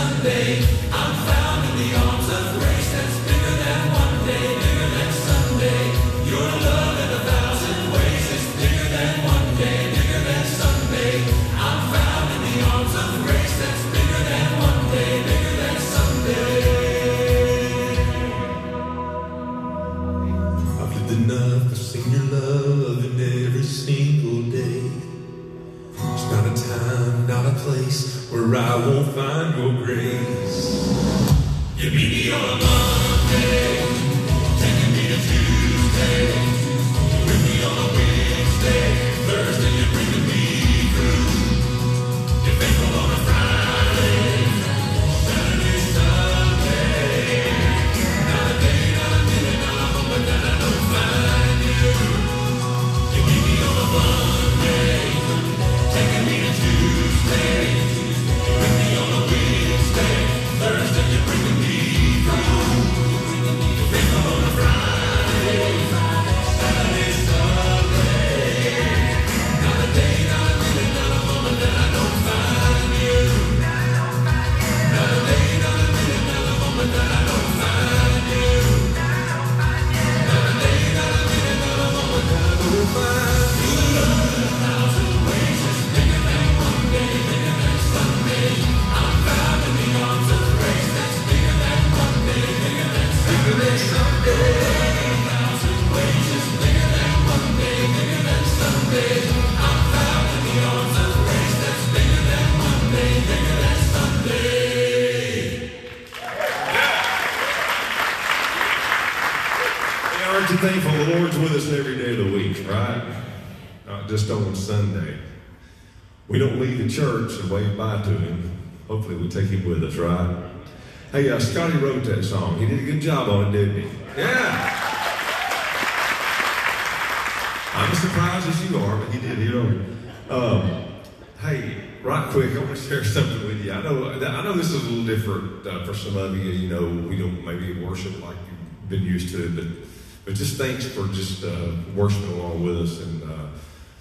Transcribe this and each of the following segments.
someday I'm found in the arms. your love. Take the Lord's with us every day of the week, right? Not just on Sunday. We don't leave the church and wave bye to him Hopefully we take him with us, right? Hey, uh, Scotty wrote that song. He did a good job on it, didn't he? Yeah. I'm as surprised as you are, but he did. Know. Um, hey, right quick, I want to share something with you. I know, I know this is a little different uh, for some of you. You know, we don't maybe worship like you've been used to, but but just thanks for just uh, worshiping along with us and uh,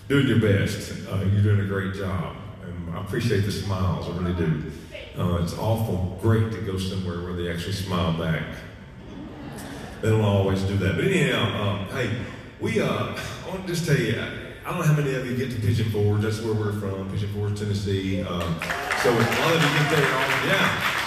doing your best. Uh, you're doing a great job, and I appreciate the smiles. I really do. Uh, it's awful great to go somewhere where they actually smile back. They don't always do that. But anyhow, um, hey, we, uh, I want to just tell you, I, don't know how many of you get to Pigeon Forge. That's where we're from, Pigeon Forge, Tennessee. Um, so a lot of you get there. All, yeah.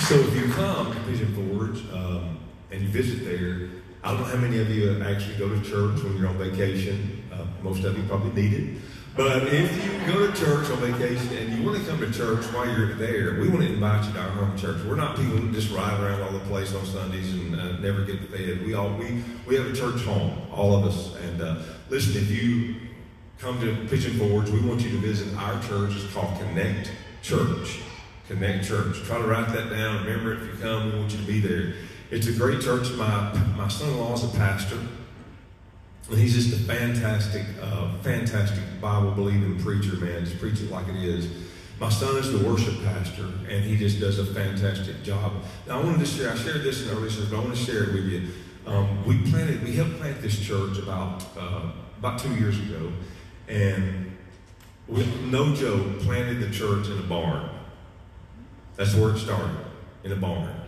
So if you come to Pigeon Forge um, and you visit there, I don't know how many of you actually go to church when you're on vacation. Uh, most of you probably need it. But if you go to church on vacation and you want to come to church while you're there, we want to invite you to our home church. We're not people who just ride around all the place on Sundays and uh, never get fed. We all we we have a church home, all of us. And uh, listen, if you come to Pigeon Forge, we want you to visit our church. It's called Connect Church. Connect Church. Try to write that down. Remember, if you come, we want you to be there. It's a great church. My my son-in-law is a pastor. And he's just a fantastic, uh, fantastic Bible believing preacher, man. Just preach it like it is. My son is the worship pastor, and he just does a fantastic job. Now, I wanted to share, I shared this in earlier service, but I want to share it with you. Um, we planted, we helped plant this church about, uh, about two years ago, and with no joke, planted the church in a barn. That's where it started, in a barn,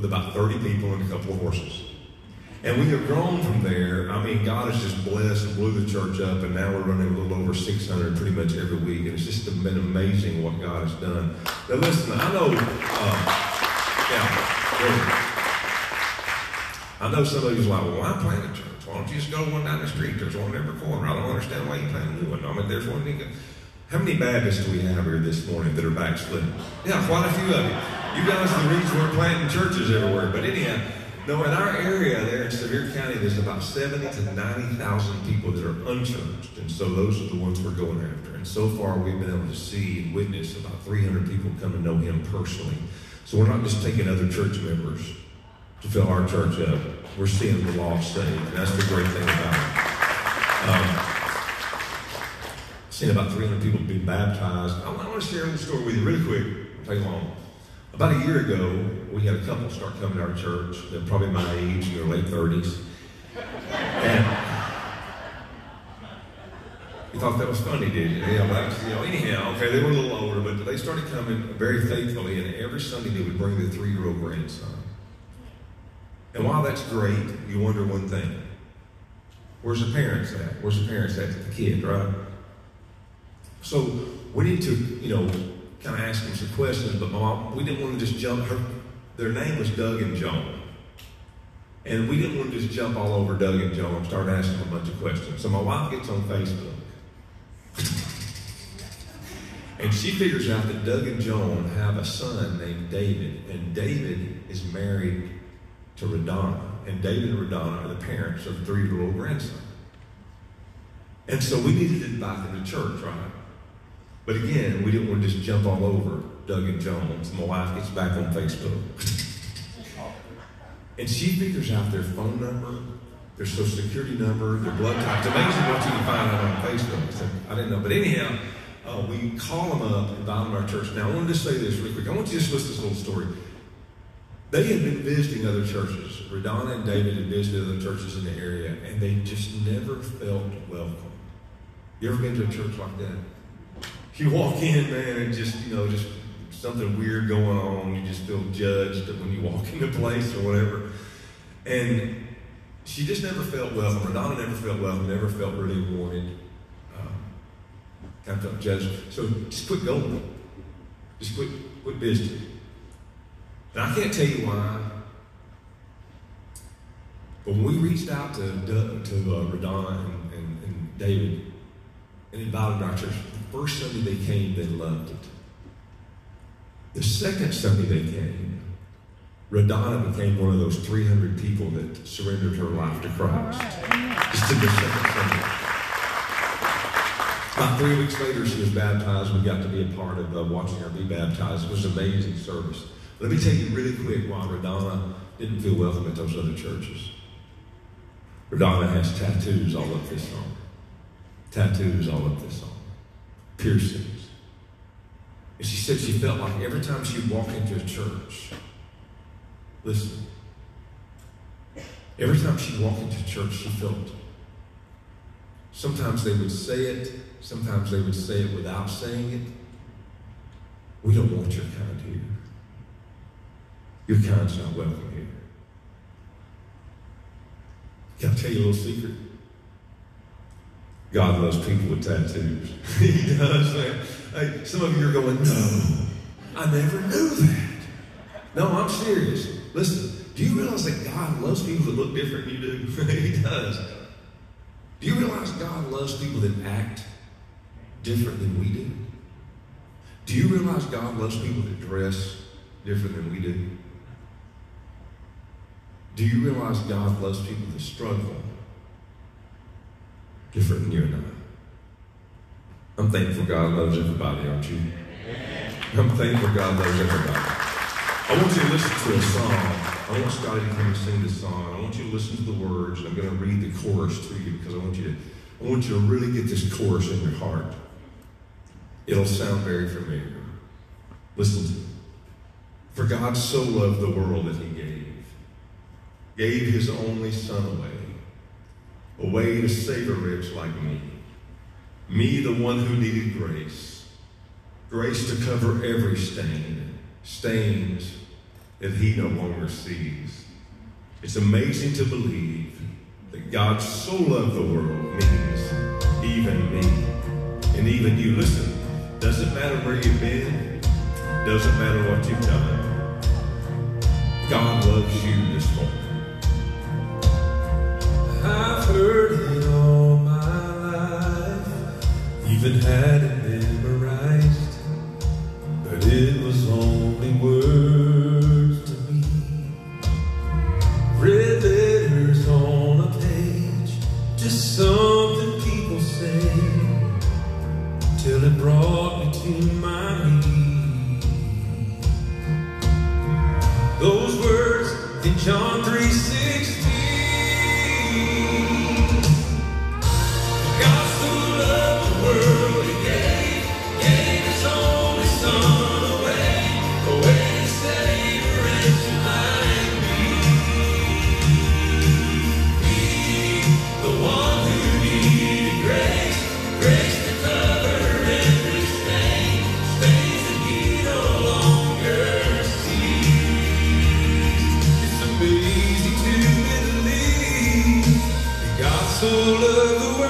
with about 30 people and a couple of horses. And we have grown from there. I mean, God has just blessed and blew the church up, and now we're running a little over 600 pretty much every week. And it's just been amazing what God has done. Now, listen, I know, uh, yeah, I know some of you's like, well, why plant a church? Why don't you just go one down the street? There's one every corner. I don't understand why you plant a new one. I mean, there's one thing. How many Baptists do we have here this morning that are backslidden? Yeah, quite a few of you. You guys are the reason we're planting churches everywhere. But anyhow, no, in our area there in Sevier County, there's about 70 to 90,000 people that are unchurched. And so those are the ones we're going after. And so far, we've been able to see and witness about 300 people come to know him personally. So we're not just taking other church members to fill our church up. We're seeing the lost saved. And that's the great thing about it. Um, seeing about 300 people be baptized. I want to share a story with you really quick. It'll take long. About a year ago, we had a couple start coming to our church. They're probably my age, in their late 30s. And you thought that was funny, did you? Yeah, well, you know, anyhow, okay, they were a little older, but they started coming very faithfully, and every Sunday they would bring their three-year-old grandson. And while that's great, you wonder one thing. Where's the parents at? Where's the parents at? to The kid, right? So we need to, you know, kind of ask them some questions, but mom, we didn't want to just jump. Her, their name was Doug and Joan. And we didn't want to just jump all over Doug and Joan and start asking them a bunch of questions. So my wife gets on Facebook. and she figures out that Doug and Joan have a son named David. And David is married to Radonna. And David and Radonna are the parents of a three year old grandson. And so we needed to invite them to church, right? But again, we didn't want to just jump all over Doug and Jones. My wife gets back on Facebook. and she figures out their phone number, their social security number, their blood type. It's amazing what you can find out on Facebook. I didn't know. But anyhow, uh, we call them up, invite them to our church. Now, I wanted to say this really quick. I want you to just listen to this little story. They had been visiting other churches. Radonna and David had visited other churches in the area, and they just never felt welcome. You ever been to a church like that? You walk in, man, and just, you know, just something weird going on. You just feel judged when you walk into place or whatever. And she just never felt welcome. Radonna never felt welcome, never felt really wanted. Um, kind of felt judged. So just quit going. Just quit, quit visiting. And I can't tell you why. But when we reached out to, to uh, Radonna and, and, and David and invited our church, First Sunday they came, they loved it. The second Sunday they came, Radonna became one of those 300 people that surrendered her life to Christ. Just in the second Sunday. About three weeks later, she was baptized. We got to be a part of uh, watching her be baptized. It was an amazing service. Let me tell you really quick why Radonna didn't feel welcome at those other churches. Radonna has tattoos all up this arm. Tattoos all up this arm piercings. And she said she felt like every time she would walk into a church, listen, every time she'd walk into church, she felt sometimes they would say it, sometimes they would say it without saying it. We don't want your kind here. Your kind's not welcome here. Can I tell you a little secret? God loves people with tattoos. he does, man. Hey, some of you are going, no, I never knew that. No, I'm serious. Listen, do you realize that God loves people that look different than you do? he does. Do you realize God loves people that act different than we do? Do you realize God loves people that dress different than we do? Do you realize God loves people that struggle different than you and I? I'm thankful God loves everybody, aren't you? I'm thankful God loves everybody. I want you to listen to a song. I want Scotty to come and sing this song. I want you to listen to the words, and I'm going to read the chorus to you because I want you to, I want you to really get this chorus in your heart. It'll sound very familiar. Listen to it. For God so loved the world that he gave, gave his only son away, away to save a wretch like me. Me, the one who needed grace, grace to cover every stain, stains that he no longer sees. It's amazing to believe that God so loved the world means even me and even you. Listen, doesn't matter where you've been, doesn't matter what you've done. God loves you this morning. Heard it all my life, even had it the world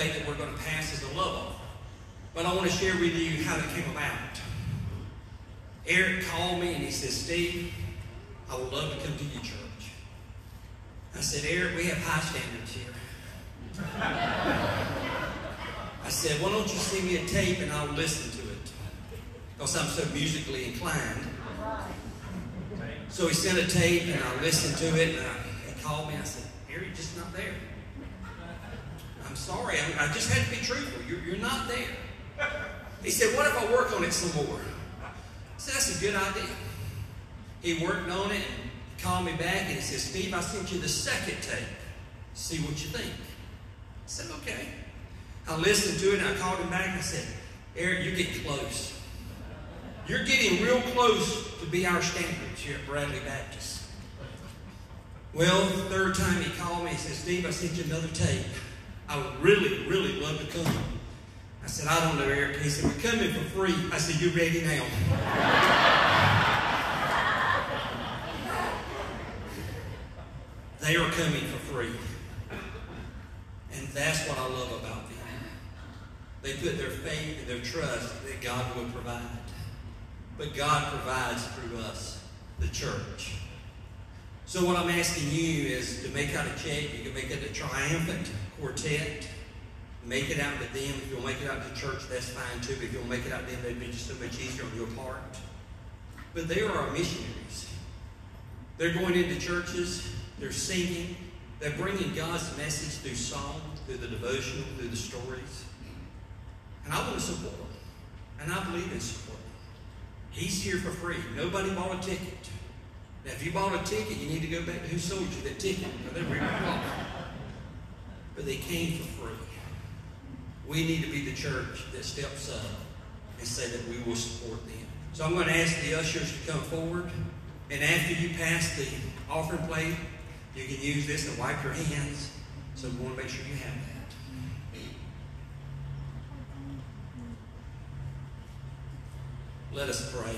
Plate that we're going to pass is a love offering. But I want to share with you how that came about. Eric called me and he said, Steve, I would love to come to your church. I said, Eric, we have high standards here. I said, why don't you send me a tape and I'll listen to it? Because I'm so musically inclined. So he sent a tape and I listened to it and I, he called me. I said, Eric, just not there. I'm sorry. I, I just had to be truthful. You're, you're not there. He said, what if I work on it some more? I said, that's a good idea. He worked on it and called me back and he said, Steve, I sent you the second tape. See what you think. I said, okay. I listened to it and I called him back and I said, Eric, you're getting close. You're getting real close to be our standards here at Bradley Baptist. Well, the third time he called me, he said, Steve, I sent you another tape. I would really, really love to come. I said, I don't know, Eric. He said, We're coming for free. I said, You ready now? they are coming for free. And that's what I love about them. They put their faith and their trust that God will provide. But God provides through us, the church. So what I'm asking you is to make out a check. You can make it a triumphant quartet. Make it out to them. If you'll make it out to church, that's fine too. But if you'll make it out to them, that'd be just so much easier on your part. But they are our missionaries. They're going into churches. They're singing. They're bringing God's message through song, through the devotion, through the stories. And I want to support them. And I believe in support. He's here for free. Nobody bought a ticket. Now, if you bought a ticket, you need to go back to who sold you that ticket. They're But they came for free. We need to be the church that steps up and say that we will support them. So I'm going to ask the ushers to come forward. And after you pass the offering plate, you can use this to wipe your hands. So we want to make sure you have that. Let us pray.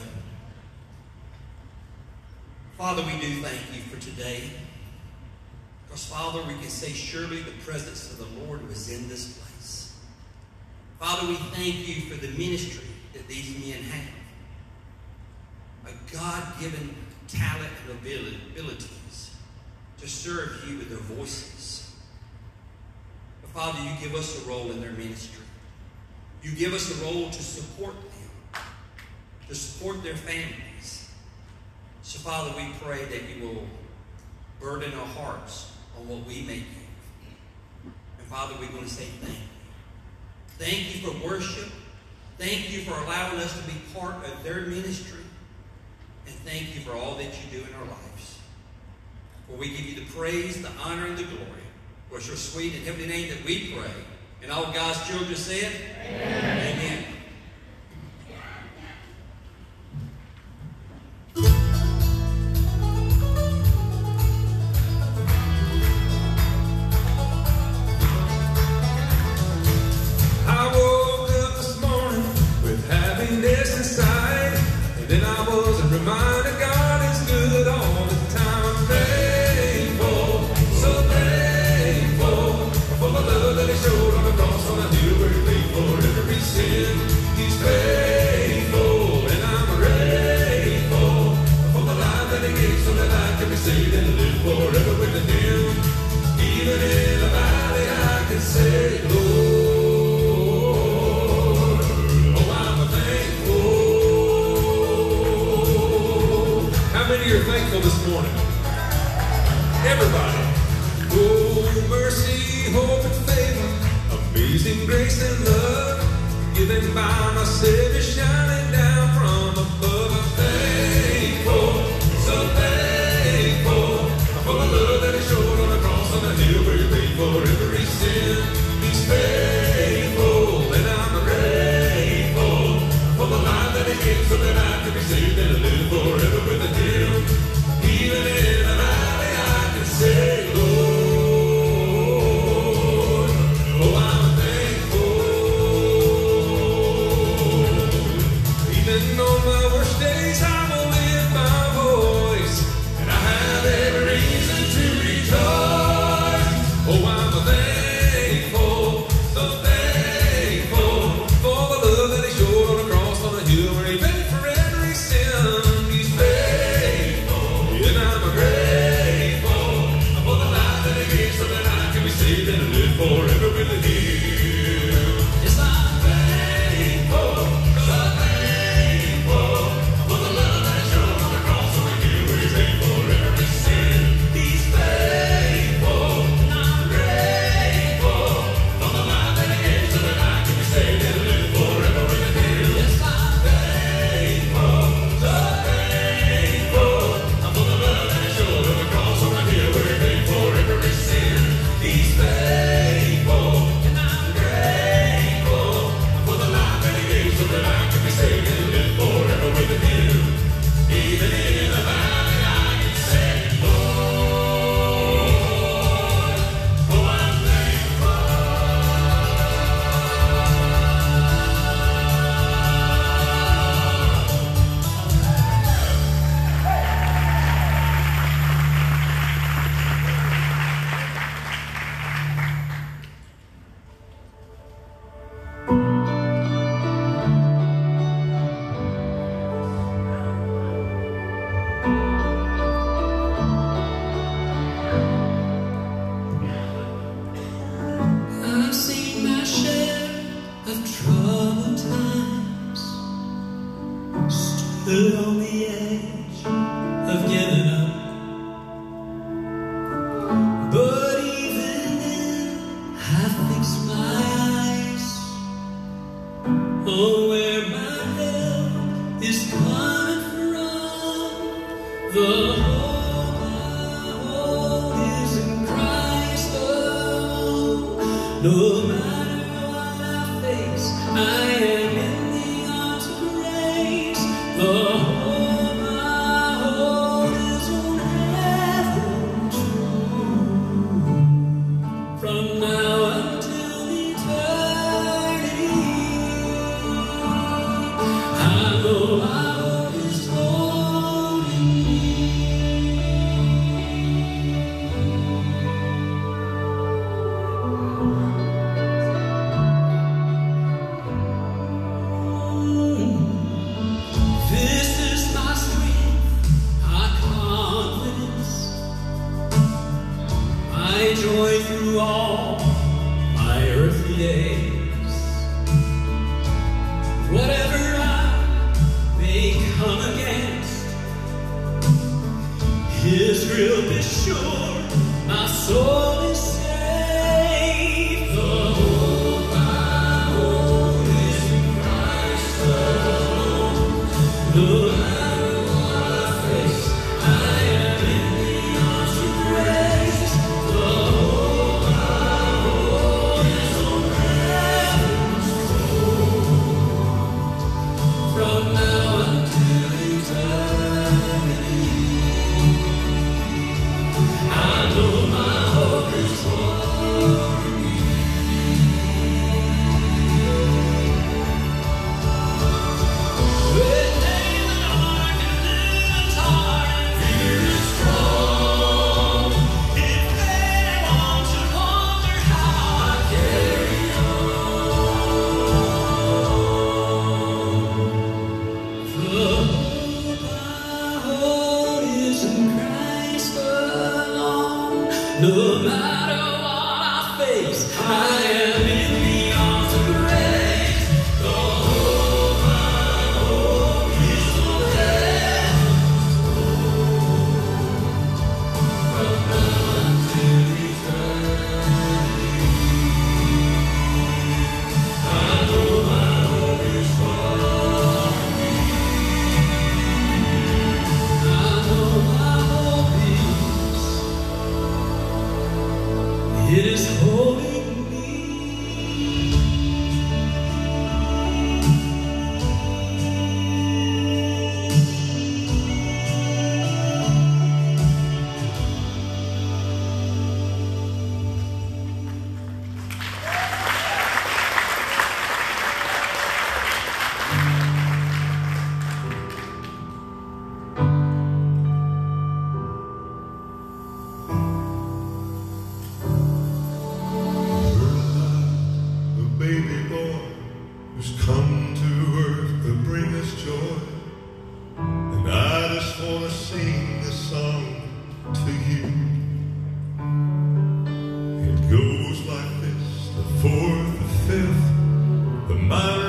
Father, we do thank you for today. Because, Father, we can say surely the presence of the Lord was in this place. Father, we thank you for the ministry that these men have. A God given talent and abilities to serve you with their voices. But Father, you give us a role in their ministry. You give us a role to support them, to support their families. So, Father, we pray that you will burden our hearts on what we may give. And, Father, we want to say thank you. Thank you for worship. Thank you for allowing us to be part of their ministry. And thank you for all that you do in our lives. For we give you the praise, the honor, and the glory. For it's your sweet and heavenly name that we pray. And all God's children said, Amen. Amen. The song to you. It goes like this, the fourth, the fifth, the minor.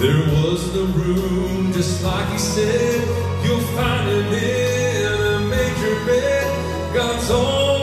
There was no room, just like he said. You'll find him in a major bed. God's only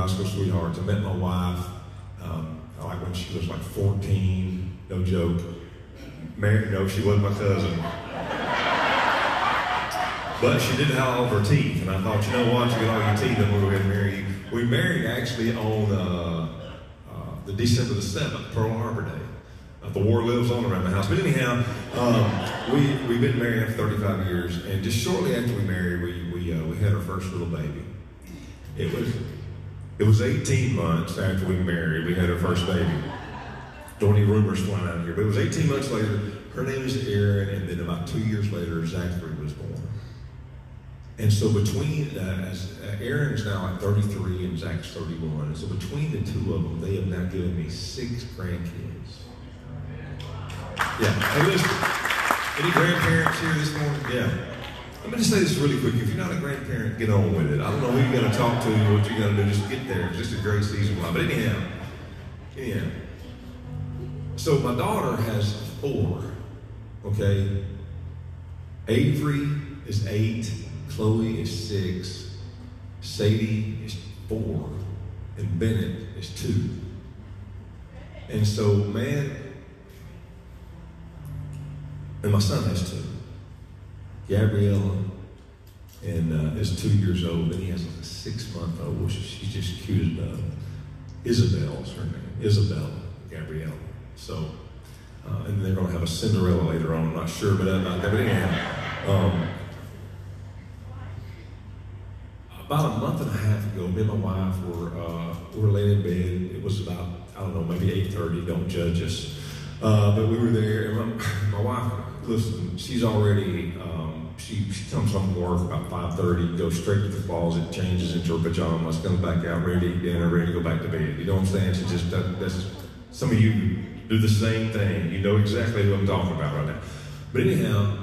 high school sweethearts. I met my wife um, like when she was like 14, no joke. Married, no, she wasn't my cousin. But she did have all of her teeth, and I thought, you know what, you get all your teeth, and we'll go ahead and marry you. We married actually on uh, uh, the December the 7th, Pearl Harbor Day. Uh, the war lives on around the house. But anyhow, um, we, we've been married for 35 years, and just shortly after we married, we, we, uh, we had our first little baby. It was, it was 18 months after we married, we had our first baby. Don't any rumors flying out here, but it was 18 months later. Her name is Erin, and then about two years later, Zachary was born. And so between, uh, as uh, Erin is now at 33 and Zach's 31, and so between the two of them, they have now given me six grandkids. Yeah. Hey, listen, any grandparents here this morning? Yeah. Let me just say this really quick. If you're not a grandparent, get on with it. I don't know who you got to talk to or what you got to do. Just get there. It's just a great season. But anyhow, anyhow. So my daughter has four. Okay. Avery is eight. Chloe is six. Sadie is four. And Bennett is two. And so, man, and my son has two. Gabriella, and uh, is two years old. And he has like a six month old, which she's just cute as love. Isabel's her name, Isabella Gabrielle. So, uh, and they're going to have a Cinderella later on. I'm not sure, but about that. But anyhow, um, about a month and a half ago, me and my wife were uh, we were laying in bed. It was about I don't know, maybe eight thirty. Don't judge us. Uh, but we were there, and my, my wife, listen, she's already. Um, she, she comes home from work about five thirty, goes straight to the closet, changes into her pajamas, comes back out, ready to eat dinner, ready to go back to bed. You know what I'm saying? She just does. Some of you do the same thing. You know exactly who I'm talking about right now. But anyhow,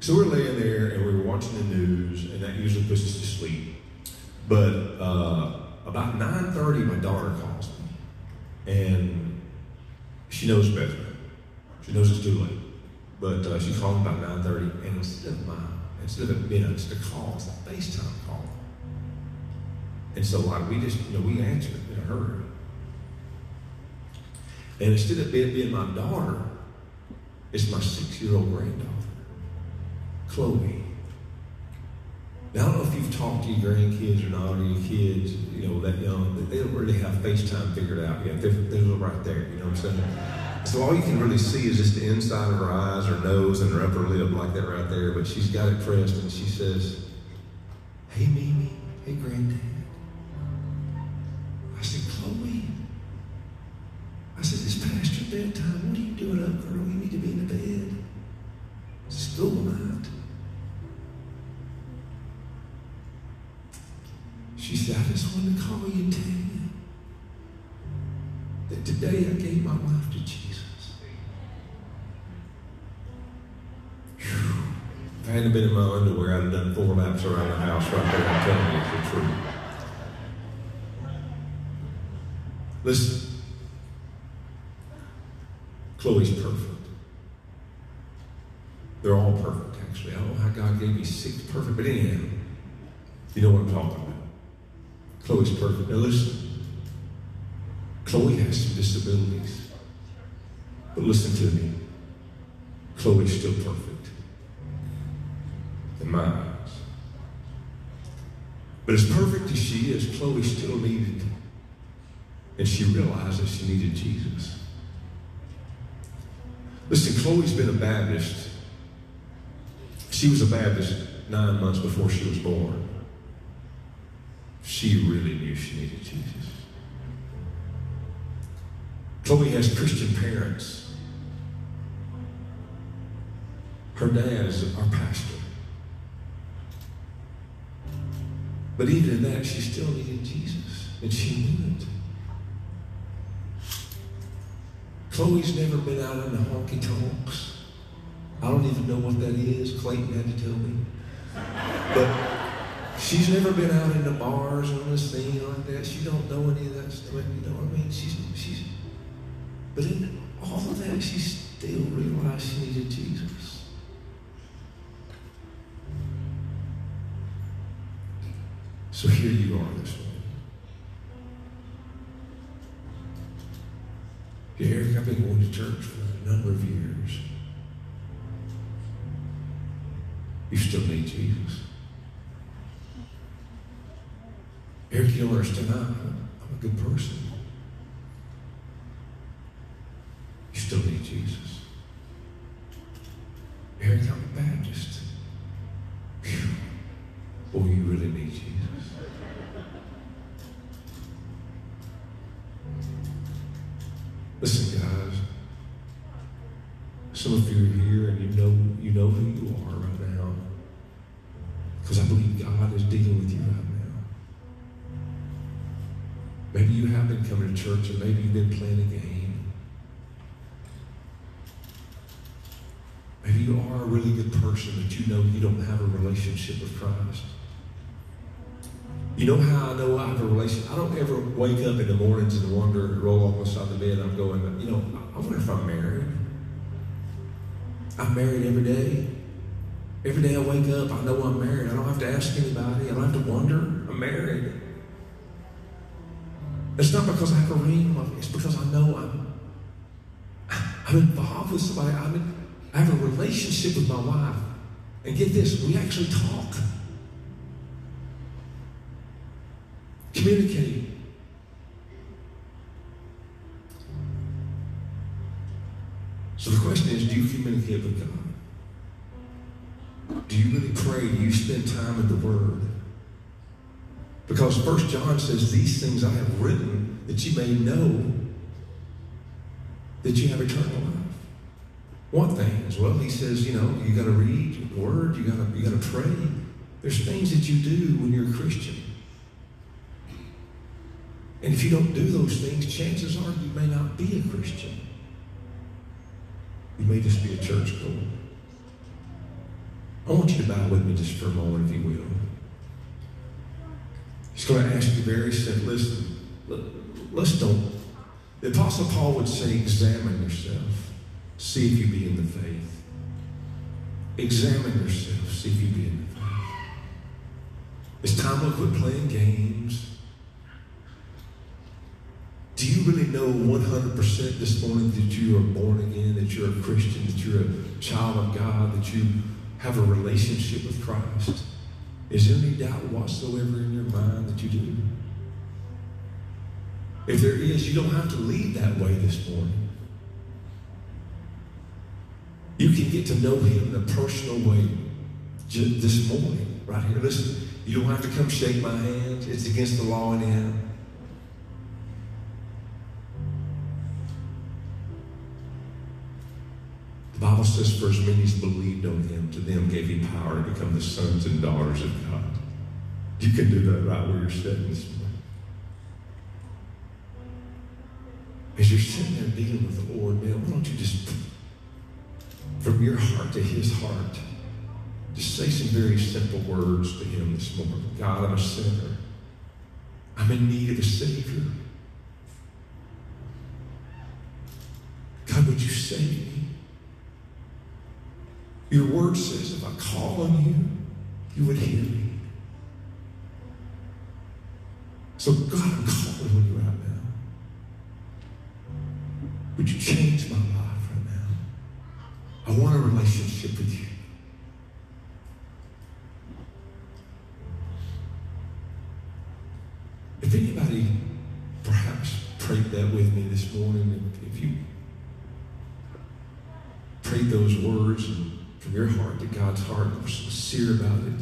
so we're laying there and we were watching the news, and that usually puts us to sleep. But uh, about 9.30, my daughter calls me, and she knows better. She knows it's too late. But uh, she called me about 9.30, and instead of my, instead of a call, it's a FaceTime call. And so like we just, you know, we answered in a hurry. And instead of it being my daughter, it's my six-year-old granddaughter, Chloe. Now, I don't know if you've talked to your grandkids or not, or your kids, you know, that young, they don't really have FaceTime figured out yet. They're, they're right there, you know what I'm saying? So all you can really see is just the inside of her eyes, her nose, and her upper lip like that right there. But she's got it pressed, and she says, Hey, Mimi. Hey, Granddad. I said, Chloe. I said, it's past your bedtime. What are you doing up, girl? You need to be in the bed. It's school night. She said, I just wanted to call you and tell you that today I gave my life to Jesus. Hadn't been in my underwear, I'd have done four laps around the house right there. I'm telling you, it's the truth. Listen. Chloe's perfect. They're all perfect, actually. I don't know how God gave me six perfect, but anyhow, you know what I'm talking about. Chloe's perfect. Now listen. Chloe has some disabilities. But listen to me. Chloe's still perfect. Eyes. But as perfect as she is, Chloe still needed. And she realized that she needed Jesus. Listen, Chloe's been a Baptist. She was a Baptist nine months before she was born. She really knew she needed Jesus. Chloe has Christian parents. Her dad is our pastor. But even in that, she still needed Jesus, and she knew it. Chloe's never been out in the honky tonks. I don't even know what that is. Clayton had to tell me. But she's never been out in the bars on the scene like that. She don't know any of that stuff. You know what I mean? She's she's but in all of that, she still realized she needed Jesus. So here you are this morning. Eric, I've been going to church for a number of years. You still need Jesus. Eric, you understand. I'm, I'm a good person. You still need Jesus. Coming to church or maybe you've been playing a game. Maybe you are a really good person, but you know you don't have a relationship with Christ. You know how I know I have a relationship? I don't ever wake up in the mornings and wonder, and roll off beside the bed, I'm going, you know, I wonder if I'm married. I'm married every day. Every day I wake up, I know I'm married. I don't have to ask anybody. I don't have to wonder. I'm married. It's not because I have a ring of it. It's because I know I'm I'm involved with somebody. I'm in, I have a relationship with my wife. And get this, we actually talk. Communicate. So the question is, do you communicate with God? Do you really pray? Do you spend time in the Word? Because First John says, These things I have written that you may know that you have eternal life. What things? Well, he says, you know, you got to read the Word, you got to you got to pray. There's things that you do when you're a Christian. And if you don't do those things, chances are you may not be a Christian. You may just be a churchgoer. I want you to bow with me just for a moment, if you will. Going to ask you very simply, listen, let's don't. The Apostle Paul would say, examine yourself. See if you be in the faith. Examine yourself. See if you be in the faith. It's time to quit playing games. Do you really know 100% this morning that you are born again, that you're a Christian, that you're a child of God, that you have a relationship with Christ? Is there any doubt whatsoever in your mind that you do? If there is, you don't have to leave that way this morning. You can get to know Him in a personal way this morning, right here. Listen, you don't have to come shake my hand. It's against the law in Him. Bible says, For as many as believed on him, to them gave he power to become the sons and daughters of God. You can do that right where you're sitting this morning. As you're sitting there dealing with the Lord, man, why don't you just, from your heart to his heart, just say some very simple words to him this morning. God, I'm a sinner. I'm in need of a Savior. God, would you save me? Your word says if I call on you, you would hear me. So, God, I'm calling on you right now. Would you change my life right now? I want a relationship with you. If anybody perhaps prayed that with me this morning, if you prayed those words and from your heart to God's heart we're sincere about it.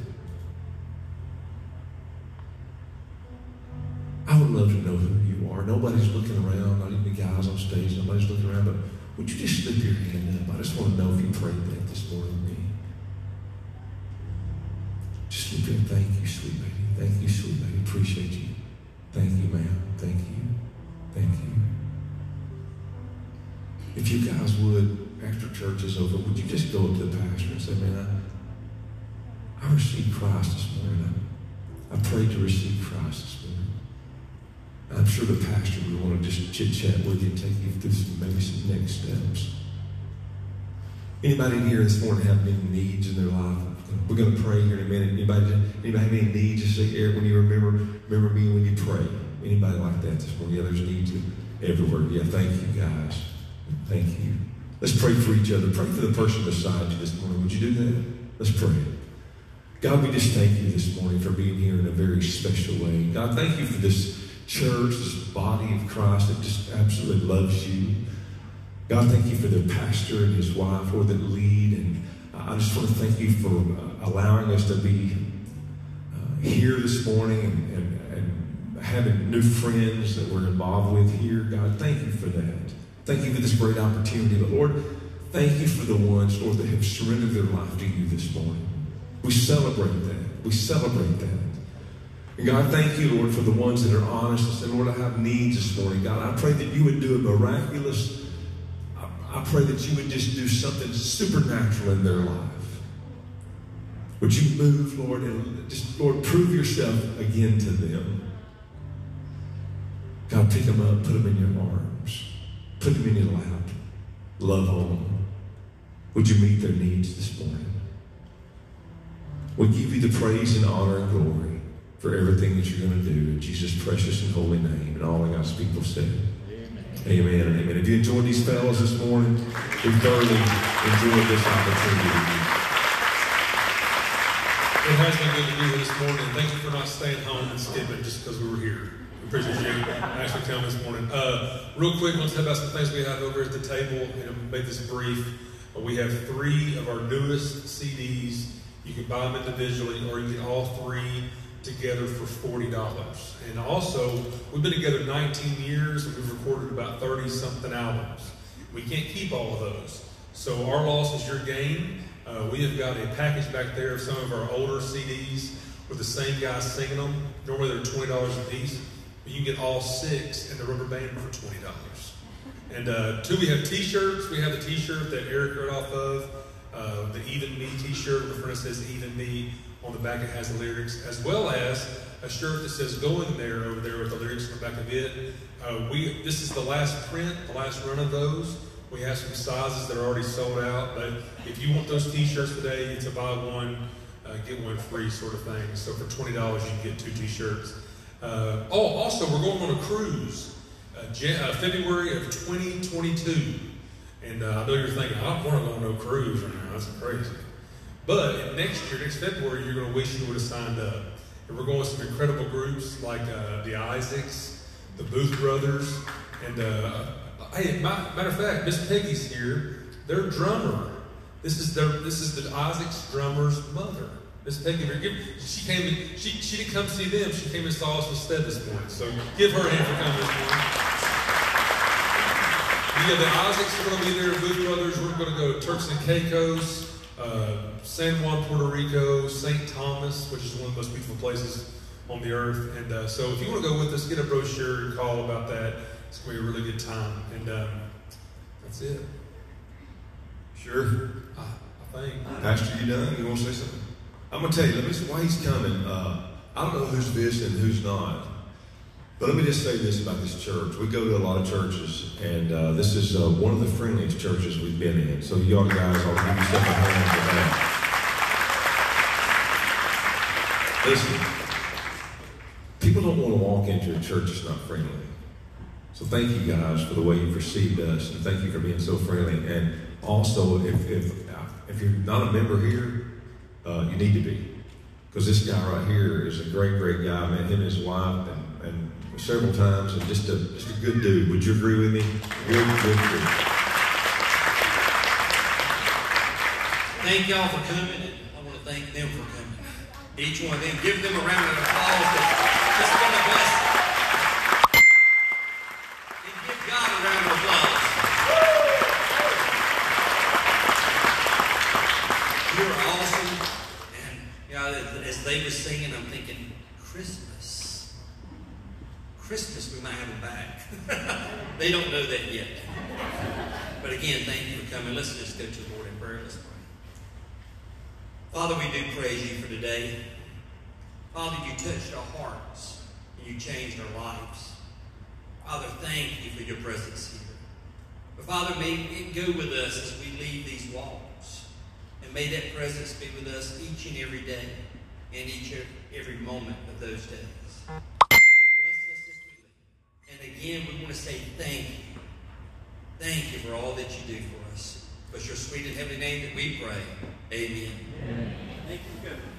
I would love to know who you are. Nobody's looking around, not even the guys on stage, nobody's looking around, but would you just slip your hand up? I just want to know if you prayed that this morning with me. Just slip your thank you, sweet lady. Thank you, sweet lady. Appreciate you. Thank you, ma'am. Thank you. Thank you. If you guys would, after church is over, would you just go up to the pastor and say, man, I, I received Christ this morning. I, I prayed to receive Christ this morning. I'm sure the pastor would want to just chit chat with you and take you through some maybe some next steps. Anybody here this morning have any needs in their life? We're going to pray here in a minute. Anybody, anybody have any needs? Just say, Eric, when you remember, remember me when you pray. Anybody like that this morning? Yeah, there's needs everywhere. Yeah, thank you, guys. Thank you. Let's pray for each other. Pray for the person beside you this morning. Would you do that? Let's pray. God, we just thank you this morning for being here in a very special way. God, thank you for this church, this body of Christ that just absolutely loves you. God, thank you for the pastor and his wife, or that lead. And I just want to thank you for uh, allowing us to be uh, here this morning and, and, and having new friends that we're involved with here. God, thank you for that. Thank you for this great opportunity. But Lord, thank you for the ones, Lord, that have surrendered their life to you this morning. We celebrate that. We celebrate that. And God, thank you, Lord, for the ones that are honest and say, Lord, I have needs this morning. God, I pray that you would do a miraculous, I pray that you would just do something supernatural in their life. Would you move, Lord, and just, Lord, prove yourself again to them. God, pick them up, put them in your arms. Put them in your lap. Love on them. Would you meet their needs this morning? We give you the praise and honor and glory for everything that you're going to do in Jesus' precious and holy name. And all of God's people said, Amen. Amen and amen. If you enjoyed these fellows this morning, we thoroughly enjoyed this opportunity. It has been good to be here this morning. Thank you for not staying home and skipping. Just because we were here. Appreciate you actually coming this morning. Uh, real quick, let's talk about some things we have over at the table, and I'll make this brief. We have three of our newest CDs. You can buy them individually, or you get all three together for forty dollars. And also, we've been together 19 years, and we've recorded about 30 something albums. We can't keep all of those, so our loss is your gain. Uh, we have got a package back there of some of our older CDs with the same guys singing them. Normally they're twenty dollars a piece, you can get all six in the rubber band for twenty dollars. And uh, two, we have T-shirts. We have the T-shirt that Eric read off of, uh, the Even Me T-shirt. The front says Even Me. On the back it has the lyrics, as well as a shirt that says Going There over there with the lyrics on the back of it. Uh, we this is the last print, the last run of those. We have some sizes that are already sold out, but if you want those T-shirts today, it's a buy one, uh, get one free sort of thing. So for twenty dollars, you can get two T-shirts. Uh, oh, also, we're going on a cruise, uh, uh, February of 2022, and uh, I know you're thinking, I don't want to go on no cruise right now. That's crazy. But next year, next February, you're going to wish you would have signed up. And we're going with some incredible groups like uh, the Isaacs, the Booth Brothers, and hey, ma- matter of fact, Miss Peggy's here. Their drummer. This is their. This is the Isaacs drummer's mother. Miss Peggy, give, she came. In, she she didn't come see them. She came and saw us instead this morning. So give her a hand for coming this morning. Yeah, the Isaacs are going to be there. Booth Brothers. We're going to go to Turks and Caicos, uh, San Juan, Puerto Rico, St. Thomas, which is one of the most beautiful places on the earth. And uh, so, if you want to go with us, get a brochure and call about that. It's going to be a really good time. And um, that's it. Sure. I, I think. Pastor, you done? You want to say something? I'm going to tell you, let me see why he's coming. Uh, I don't know who's visiting, and who's not. But let me just say this about this church. We go to a lot of churches, and uh, this is uh, one of the friendliest churches we've been in. So you all guys, I'll give yourself a hand for that. Listen, people don't want to walk into a church that's not friendly. So thank you guys for the way you've received us, and thank you for being so friendly. And also, if if if you're not a member here, uh, you need to be, because this guy right here is a great, great guy. I met him and his wife, and, and several times, and just a just a good dude. Would you agree with me? Good, good, good. Thank y'all for coming, I want to thank them for coming. Each one of them, give them a round of applause. It's been a blessing. And give God a round of applause. You're awesome. And you know, as they were singing, I'm thinking, Christmas. Christmas, we might have them back. they don't know that yet. But again, thank you for coming. Let's just go to the Lord in prayer. Let's pray. Father, we do praise you for today. Father, you touched our hearts and you changed our lives. Father, thank you for your presence here. But Father, may it go with us as we leave these walls. And may that presence be with us each and every day and each and every moment of those days. Father, bless us as we leave. And again, we want to say thank you. Thank you for all that you do for us. It's your sweet and heavenly name that we pray. Amen. Thank you.